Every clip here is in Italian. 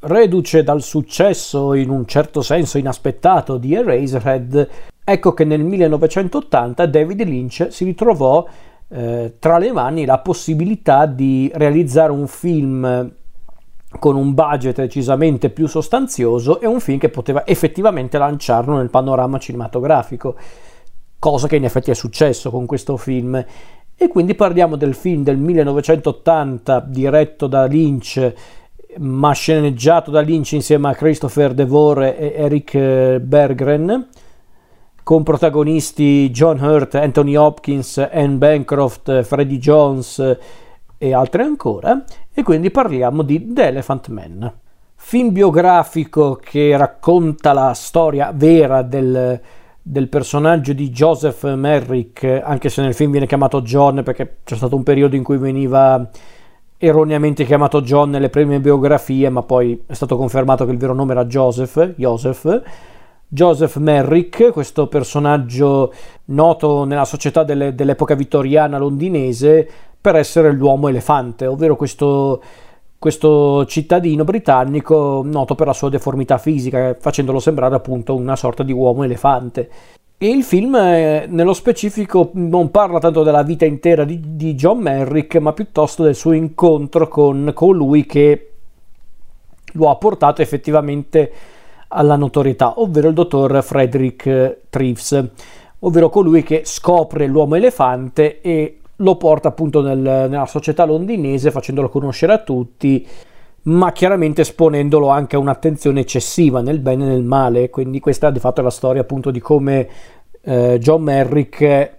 reduce dal successo in un certo senso inaspettato di Eraserhead, ecco che nel 1980 David Lynch si ritrovò eh, tra le mani la possibilità di realizzare un film con un budget decisamente più sostanzioso e un film che poteva effettivamente lanciarlo nel panorama cinematografico, cosa che in effetti è successo con questo film. E quindi parliamo del film del 1980 diretto da Lynch, ma sceneggiato da Lynch insieme a Christopher Devore e Eric eh, Berggren, con protagonisti John Hurt, Anthony Hopkins, Anne Bancroft, Freddie Jones e altre ancora, e quindi parliamo di The Elephant Man. Film biografico che racconta la storia vera del, del personaggio di Joseph Merrick, anche se nel film viene chiamato John perché c'è stato un periodo in cui veniva erroneamente chiamato John nelle prime biografie, ma poi è stato confermato che il vero nome era Joseph, Joseph. Joseph Merrick, questo personaggio noto nella società delle, dell'epoca vittoriana londinese per essere l'uomo elefante, ovvero questo, questo cittadino britannico noto per la sua deformità fisica, facendolo sembrare appunto una sorta di uomo elefante. Il film, eh, nello specifico, non parla tanto della vita intera di, di John Merrick, ma piuttosto del suo incontro con colui che lo ha portato effettivamente alla notorietà, ovvero il dottor Frederick Treves, ovvero colui che scopre l'uomo elefante e lo porta appunto nel, nella società londinese facendolo conoscere a tutti ma chiaramente esponendolo anche a un'attenzione eccessiva nel bene e nel male. Quindi questa di fatto è la storia appunto di come eh, John Merrick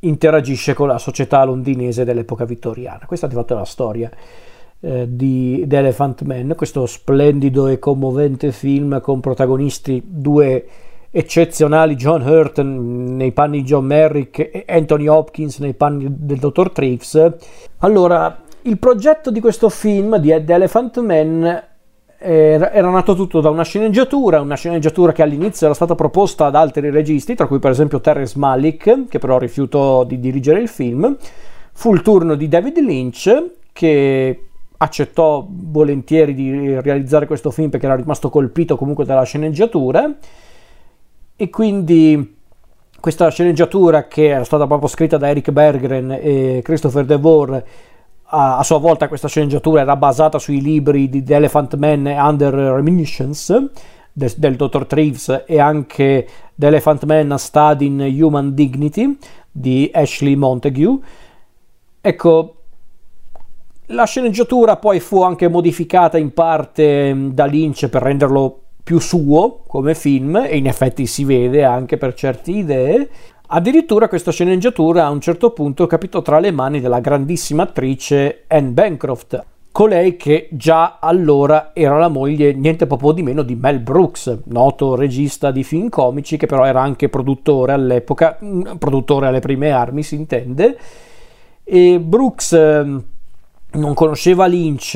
interagisce con la società londinese dell'epoca vittoriana. Questa di fatto è la storia eh, di The Elephant Man, questo splendido e commovente film con protagonisti due eccezionali John Hurt nei panni di John Merrick e Anthony Hopkins nei panni del dottor Treves. Allora, il progetto di questo film di The Elephant Man era, nato tutto da una sceneggiatura, una sceneggiatura che all'inizio era stata proposta ad altri registi, tra cui per esempio Terence Malick, che però rifiutò di dirigere il film. Fu il turno di David Lynch, che accettò volentieri di realizzare questo film perché era rimasto colpito comunque dalla sceneggiatura. E quindi questa sceneggiatura, che era stata proprio scritta da Eric Berggren e Christopher DeVore, a, sua volta questa sceneggiatura era basata sui libri di The Elephant Man e Under Reminiscence de, del dottor Treves e anche The Elephant Man A Study in Human Dignity di Ashley Montague. Ecco, la sceneggiatura poi fu anche modificata in parte da Lynch per renderlo più suo come film e in effetti si vede anche per certe idee. Addirittura questa sceneggiatura a un certo punto capitò tra le mani della grandissima attrice Anne Bancroft, colei che già allora era la moglie niente poco di meno di Mel Brooks, noto regista di film comici che però era anche produttore all'epoca, mm, produttore alle prime armi si intende, e Brooks ehm, non conosceva Lynch,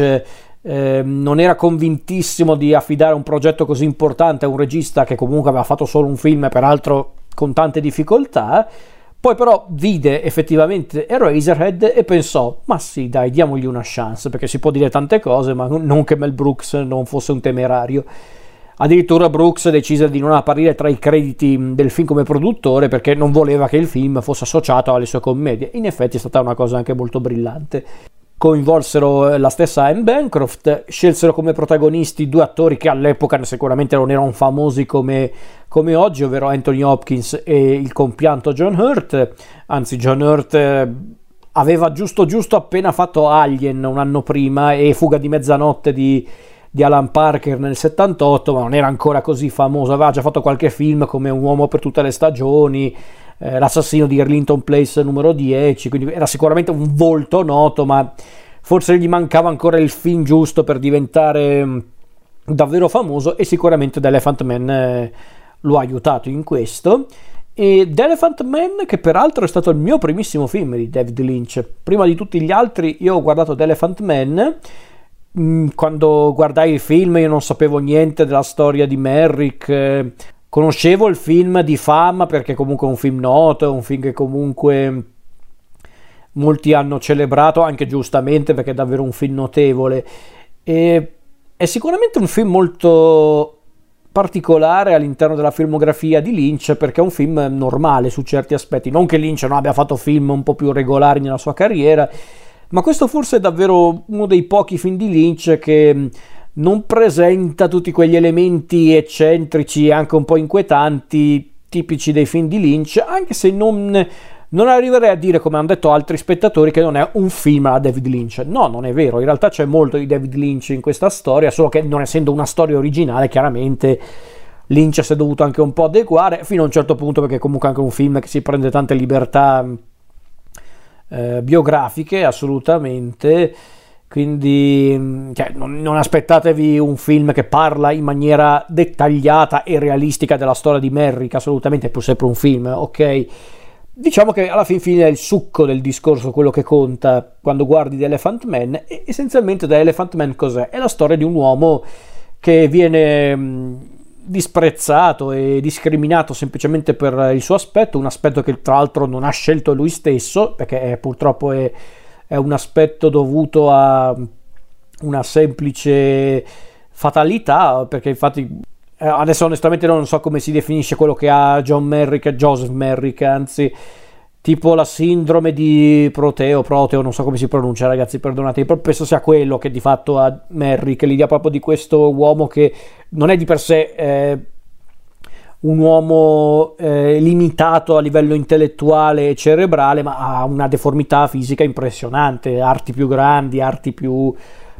eh, non era convintissimo di affidare un progetto così importante a un regista che comunque aveva fatto solo un film, peraltro con tante difficoltà. Poi però vide effettivamente Eraserhead e pensò, ma sì dai, diamogli una chance, perché si può dire tante cose, ma non che Mel Brooks non fosse un temerario. Addirittura Brooks decise di non apparire tra i crediti del film come produttore perché non voleva che il film fosse associato alle sue commedie. In effetti è stata una cosa anche molto brillante coinvolsero la stessa Anne Bancroft, scelsero come protagonisti due attori che all'epoca sicuramente non erano famosi come, come oggi, ovvero Anthony Hopkins e il compianto John Hurt, anzi John Hurt eh, aveva giusto giusto appena fatto Alien un anno prima e Fuga di mezzanotte di, di Alan Parker nel 78, ma non era ancora così famoso, aveva già fatto qualche film come Un uomo per tutte le stagioni, eh, l'assassino di Arlington Place numero 10, quindi era sicuramente un volto noto, ma forse gli mancava ancora il film giusto per diventare mm, davvero famoso e sicuramente The Elephant Man eh, lo ha aiutato in questo. E The Elephant Man, che peraltro è stato il mio primissimo film di David Lynch, prima di tutti gli altri io ho guardato The Elephant Man, mm, quando guardai il film io non sapevo niente della storia di Merrick, eh, conoscevo il film di fama perché comunque è un film noto, è un film che comunque molti hanno celebrato anche giustamente perché è davvero un film notevole e è sicuramente un film molto particolare all'interno della filmografia di Lynch perché è un film normale su certi aspetti. Non che Lynch non abbia fatto film un po' più regolari nella sua carriera, ma questo forse è davvero uno dei pochi film di Lynch che non presenta tutti quegli elementi eccentrici e anche un po' inquietanti tipici dei film di Lynch, anche se non non arriverei a dire, come hanno detto altri spettatori, che non è un film a David Lynch. No, non è vero. In realtà c'è molto di David Lynch in questa storia, solo che non essendo una storia originale, chiaramente Lynch si è dovuto anche un po' adeguare, fino a un certo punto, perché comunque è anche un film che si prende tante libertà eh, biografiche, assolutamente. Quindi cioè, non, non, aspettatevi un film che parla in maniera dettagliata e realistica della storia di Merrick, assolutamente, è pur sempre un film, ok? Diciamo che alla fin fine è il succo del discorso quello che conta quando guardi The Elephant Man e essenzialmente The Elephant Man cos'è? È la storia di un uomo che viene disprezzato e discriminato semplicemente per il suo aspetto, un aspetto che tra l'altro non ha scelto lui stesso perché è, purtroppo è, è un aspetto dovuto a una semplice fatalità perché infatti eh, adesso onestamente non so come si definisce quello che ha John Merrick, Joseph Merrick, anzi tipo la sindrome di Proteo, Proteo, non so come si pronuncia ragazzi, perdonate, però penso sia quello che di fatto ha Merrick, l'idea proprio di questo uomo che non è di per sé eh, un uomo eh, limitato a livello intellettuale e cerebrale, ma ha una deformità fisica impressionante, arti più grandi, arti più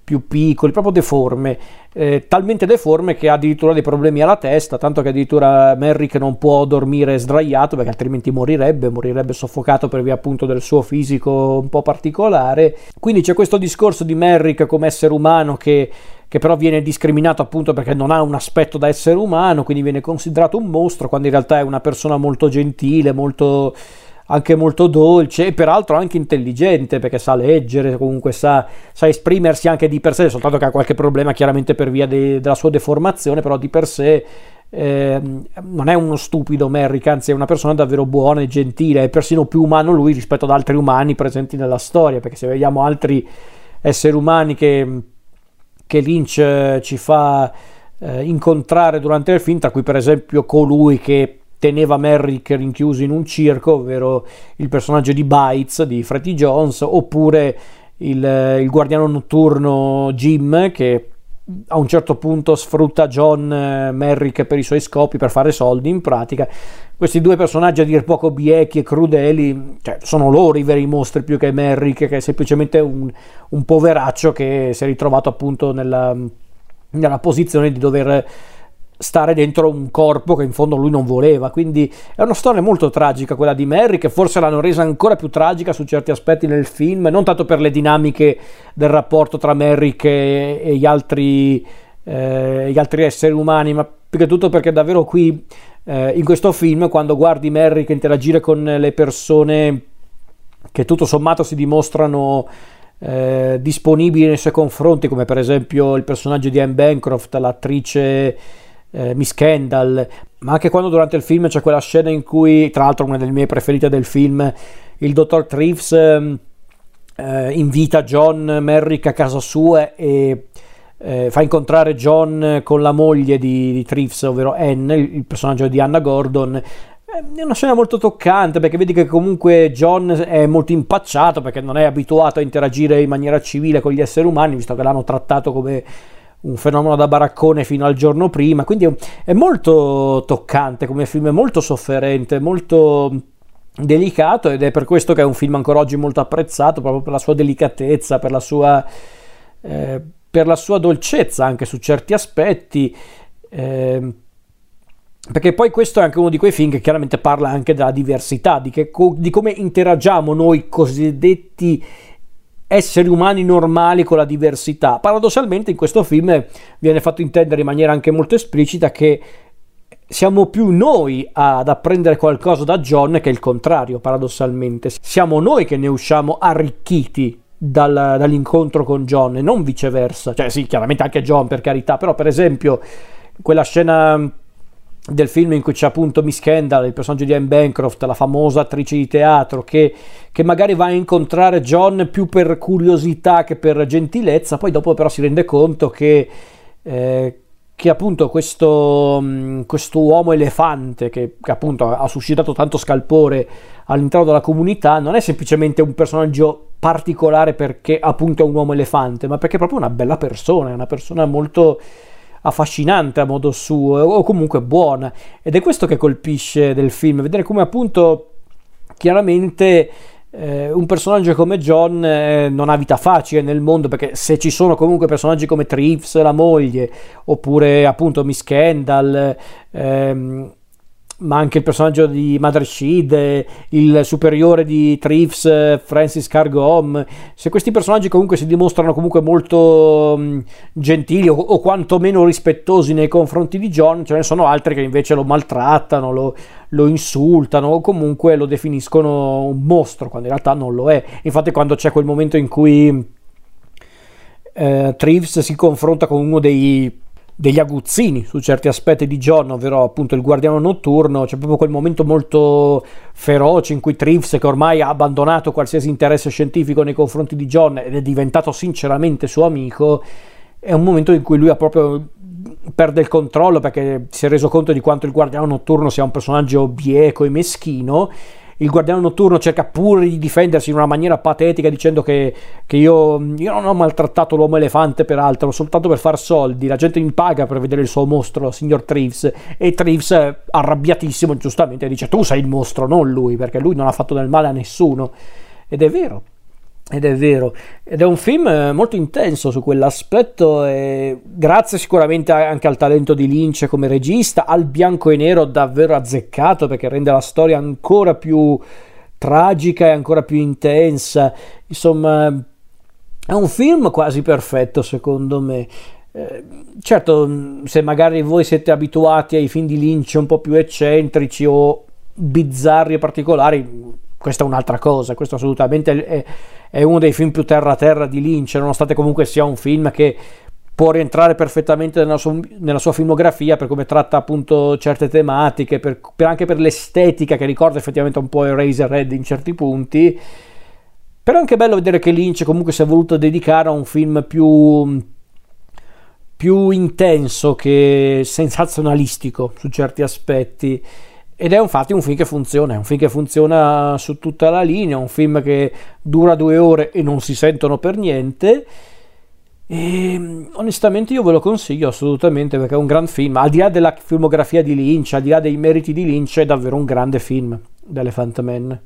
più piccoli, proprio deforme, eh, talmente deforme che ha addirittura dei problemi alla testa, tanto che addirittura Merrick non può dormire sdraiato perché altrimenti morirebbe, morirebbe soffocato per via appunto del suo fisico un po' particolare. Quindi c'è questo discorso di Merrick come essere umano che che però viene discriminato appunto perché non ha un aspetto da essere umano, quindi viene considerato un mostro, quando in realtà è una persona molto gentile, molto anche molto dolce e peraltro anche intelligente perché sa leggere, comunque sa, sa esprimersi anche di per sé, soltanto che ha qualche problema chiaramente per via de, della sua deformazione, però di per sé eh, non è uno stupido Merrick, anzi è una persona davvero buona e gentile, è persino più umano lui rispetto ad altri umani presenti nella storia, perché se vediamo altri esseri umani che, che Lynch eh, ci fa eh, incontrare durante il film, tra cui per esempio colui che teneva Merrick rinchiuso in un circo, ovvero il personaggio di Bites di Freddy Jones, oppure il, il guardiano notturno Jim che a un certo punto sfrutta John eh, Merrick per i suoi scopi, per fare soldi in pratica. Questi due personaggi a dir poco biechi e crudeli, cioè, sono loro i veri mostri più che Merrick, che è semplicemente un, un poveraccio che si è ritrovato appunto nella, nella posizione di dover stare dentro un corpo che in fondo lui non voleva. Quindi è una storia molto tragica quella di Mary, che forse l'hanno resa ancora più tragica su certi aspetti nel film, non tanto per le dinamiche del rapporto tra e, e gli, altri, eh, gli altri esseri umani, ma più che tutto perché davvero qui eh, in questo film, quando guardi Merrick interagire con le persone che tutto sommato si dimostrano eh, disponibili nei suoi confronti, come per esempio il personaggio di Anne Bancroft, l'attrice eh, Miss Kendall, ma anche quando durante il film c'è quella scena in cui, tra l'altro una delle mie preferite del film, il dottor Treves ehm, eh, invita John Merrick a casa sua e eh, fa incontrare John con la moglie di, di Treves, ovvero Anne, il personaggio di Anna Gordon, eh, è una scena molto toccante perché vedi che comunque John è molto impacciato perché non è abituato a interagire in maniera civile con gli esseri umani, visto che l'hanno trattato come un fenomeno da baraccone fino al giorno prima, quindi è molto toccante come film, è molto sofferente, molto delicato ed è per questo che è un film ancora oggi molto apprezzato, proprio per la sua delicatezza, per la sua, eh, per la sua dolcezza anche su certi aspetti. Eh, perché poi questo è anche uno di quei film che chiaramente parla anche della diversità, di, che, di come interagiamo noi cosiddetti esseri umani normali con la diversità. Paradossalmente in questo film viene fatto intendere in maniera anche molto esplicita che siamo più noi ad apprendere qualcosa da John che il contrario, paradossalmente. Siamo noi che ne usciamo arricchiti dal, dall'incontro con John e non viceversa. Cioè sì, chiaramente anche John per carità, però per esempio quella scena del film in cui c'è appunto Miss Kendall, il personaggio di Anne Bancroft, la famosa attrice di teatro, che, che, magari va a incontrare John più per curiosità che per gentilezza, poi dopo però si rende conto che eh, che appunto questo, mm, questo uomo elefante che, che, appunto ha suscitato tanto scalpore all'interno della comunità non è semplicemente un personaggio particolare perché appunto è un uomo elefante, ma perché è proprio una bella persona, è una persona molto affascinante a modo suo o comunque buona. Ed è questo che colpisce del film, vedere come appunto chiaramente eh, un personaggio come John eh, non ha vita facile nel mondo perché se ci sono comunque personaggi come Trips, la moglie, oppure appunto Miss Kendall, ehm, ma anche il personaggio di Mother Sheed, il superiore di Trips, Francis Cargom, se questi personaggi comunque si dimostrano comunque molto um, gentili o, o, quantomeno rispettosi nei confronti di John, ce ne sono altri che invece lo maltrattano, lo, lo insultano o comunque lo definiscono un mostro, quando in realtà non lo è. Infatti quando c'è quel momento in cui eh, Trips si confronta con uno dei degli aguzzini su certi aspetti di John, ovvero appunto il guardiano notturno, c'è proprio quel momento molto feroce in cui Trips, che ormai ha abbandonato qualsiasi interesse scientifico nei confronti di John ed è diventato sinceramente suo amico, è un momento in cui lui ha proprio perde il controllo perché si è reso conto di quanto il guardiano notturno sia un personaggio bieco e meschino il guardiano notturno cerca pure di difendersi in una maniera patetica dicendo che, che io, io, non ho maltrattato l'uomo elefante peraltro, soltanto per far soldi, la gente mi paga per vedere il suo mostro, signor Treves, e Treves arrabbiatissimo giustamente dice tu sei il mostro, non lui, perché lui non ha fatto del male a nessuno. Ed è vero, ed è vero, ed è un film eh, molto intenso su quell'aspetto, grazie sicuramente anche al talento di Lynch come regista, al bianco e nero davvero azzeccato perché rende la storia ancora più tragica e ancora più intensa. Insomma, è un film quasi perfetto secondo me. Eh, certo, se magari voi siete abituati ai film di Lynch un po' più eccentrici o bizzarri e particolari, questa è un'altra cosa, questo assolutamente è, è uno dei film più terra-terra di Lynch, nonostante comunque sia un film che può rientrare perfettamente nella sua, nella sua, filmografia per come tratta appunto certe tematiche, per, per anche per l'estetica che ricorda effettivamente un po' Eraserhead in certi punti. Però è anche bello vedere che Lynch comunque si è voluto dedicare a un film più, più intenso che sensazionalistico su certi aspetti. Ed è infatti un film che funziona, è un film che funziona su tutta la linea, un film che dura due ore e non si sentono per niente. E onestamente io ve lo consiglio assolutamente perché è un gran film. Al di là della filmografia di Lynch, al di là dei meriti di Lynch, è davvero un grande film, Elephant Man.